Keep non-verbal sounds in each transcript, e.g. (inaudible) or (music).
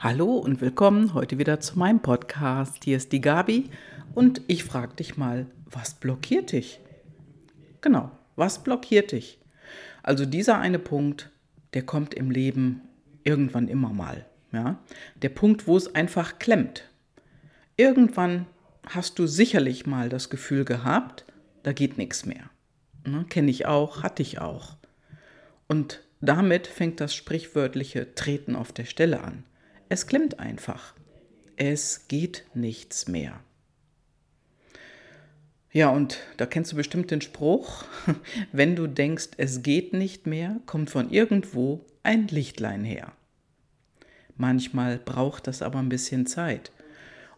Hallo und willkommen heute wieder zu meinem Podcast. Hier ist die Gabi und ich frage dich mal, was blockiert dich? Genau, was blockiert dich? Also dieser eine Punkt, der kommt im Leben irgendwann immer mal. Ja? Der Punkt, wo es einfach klemmt. Irgendwann hast du sicherlich mal das Gefühl gehabt, da geht nichts mehr. Ne? Kenne ich auch, hatte ich auch. Und damit fängt das sprichwörtliche Treten auf der Stelle an. Es klemmt einfach. Es geht nichts mehr. Ja, und da kennst du bestimmt den Spruch, (laughs) wenn du denkst, es geht nicht mehr, kommt von irgendwo ein Lichtlein her. Manchmal braucht das aber ein bisschen Zeit.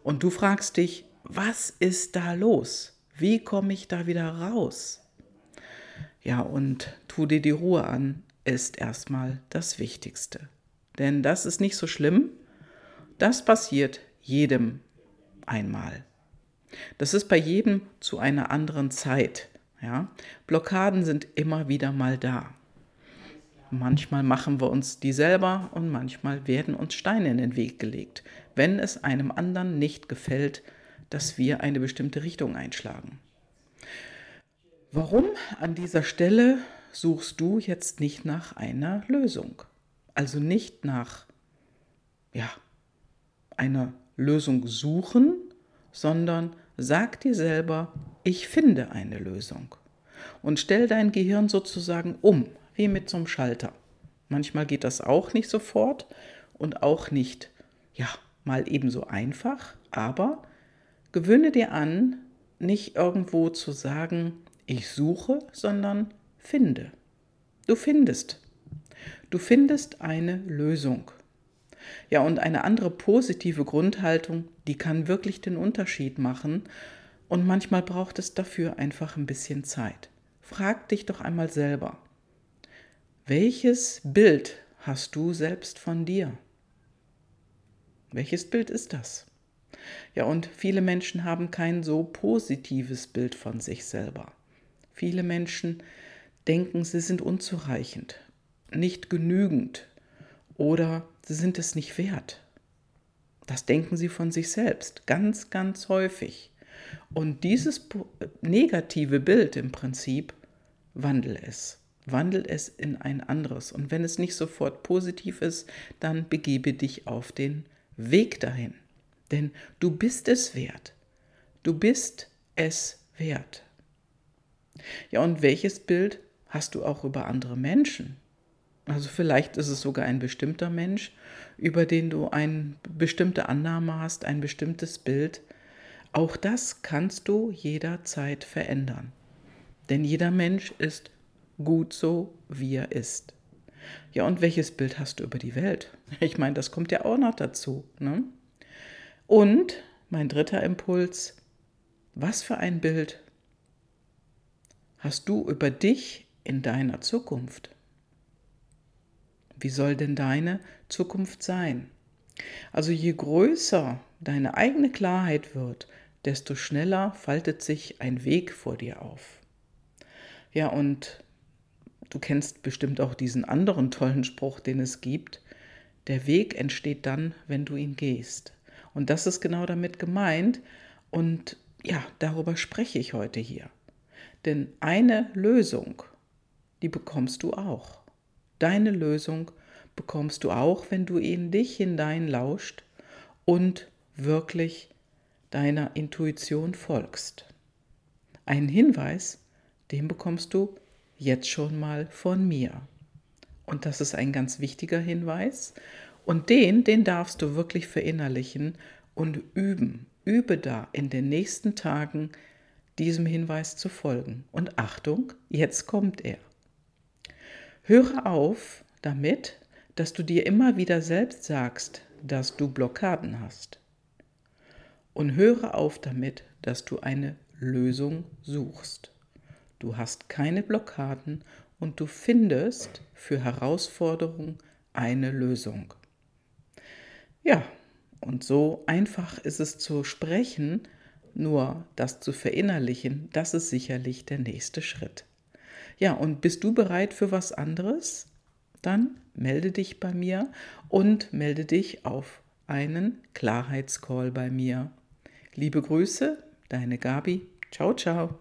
Und du fragst dich, was ist da los? Wie komme ich da wieder raus? Ja, und tu dir die Ruhe an, ist erstmal das Wichtigste. Denn das ist nicht so schlimm, das passiert jedem einmal. Das ist bei jedem zu einer anderen Zeit. Ja? Blockaden sind immer wieder mal da. Manchmal machen wir uns die selber und manchmal werden uns Steine in den Weg gelegt, wenn es einem anderen nicht gefällt, dass wir eine bestimmte Richtung einschlagen. Warum an dieser Stelle suchst du jetzt nicht nach einer Lösung? Also nicht nach ja, eine Lösung suchen, sondern sag dir selber, ich finde eine Lösung. Und stell dein Gehirn sozusagen um, wie mit so einem Schalter. Manchmal geht das auch nicht sofort und auch nicht, ja, mal ebenso einfach, aber gewöhne dir an, nicht irgendwo zu sagen, ich suche, sondern finde. Du findest. Du findest eine Lösung. Ja, und eine andere positive Grundhaltung, die kann wirklich den Unterschied machen. Und manchmal braucht es dafür einfach ein bisschen Zeit. Frag dich doch einmal selber, welches Bild hast du selbst von dir? Welches Bild ist das? Ja, und viele Menschen haben kein so positives Bild von sich selber. Viele Menschen denken, sie sind unzureichend, nicht genügend oder sie sind es nicht wert. Das denken sie von sich selbst ganz, ganz häufig. Und dieses negative Bild im Prinzip, wandel es. Wandel es in ein anderes. Und wenn es nicht sofort positiv ist, dann begebe dich auf den Weg dahin. Denn du bist es wert. Du bist es wert. Ja, und welches Bild hast du auch über andere Menschen? Also vielleicht ist es sogar ein bestimmter Mensch, über den du eine bestimmte Annahme hast, ein bestimmtes Bild. Auch das kannst du jederzeit verändern. Denn jeder Mensch ist gut so, wie er ist. Ja, und welches Bild hast du über die Welt? (laughs) Ich meine, das kommt ja auch noch dazu. Ne? Und mein dritter Impuls, was für ein Bild hast du über dich in deiner Zukunft? Wie soll denn deine Zukunft sein? Also je größer deine eigene Klarheit wird, desto schneller faltet sich ein Weg vor dir auf. Ja, und du kennst bestimmt auch diesen anderen tollen Spruch, den es gibt. Der Weg entsteht dann, wenn du ihn gehst. Und das ist genau damit gemeint. Und ja, darüber spreche ich heute hier. Denn eine Lösung, die bekommst du auch. Deine Lösung bekommst du auch, wenn du in dich hineinlauscht und wirklich deiner Intuition folgst. Einen Hinweis, den bekommst du jetzt schon mal von mir. Und das ist ein ganz wichtiger Hinweis. Und den, den darfst du wirklich verinnerlichen und üben. Übe da in den nächsten Tagen diesem Hinweis zu folgen. Und Achtung, jetzt kommt er. Höre auf damit, dass du dir immer wieder selbst sagst, dass du Blockaden hast. Und höre auf damit, dass du eine Lösung suchst. Du hast keine Blockaden und du findest für Herausforderungen eine Lösung. Ja, und so einfach ist es zu sprechen, nur das zu verinnerlichen, das ist sicherlich der nächste Schritt. Ja, und bist du bereit für was anderes? Dann melde dich bei mir und melde dich auf einen Klarheitscall bei mir. Liebe Grüße, deine Gabi. Ciao, ciao.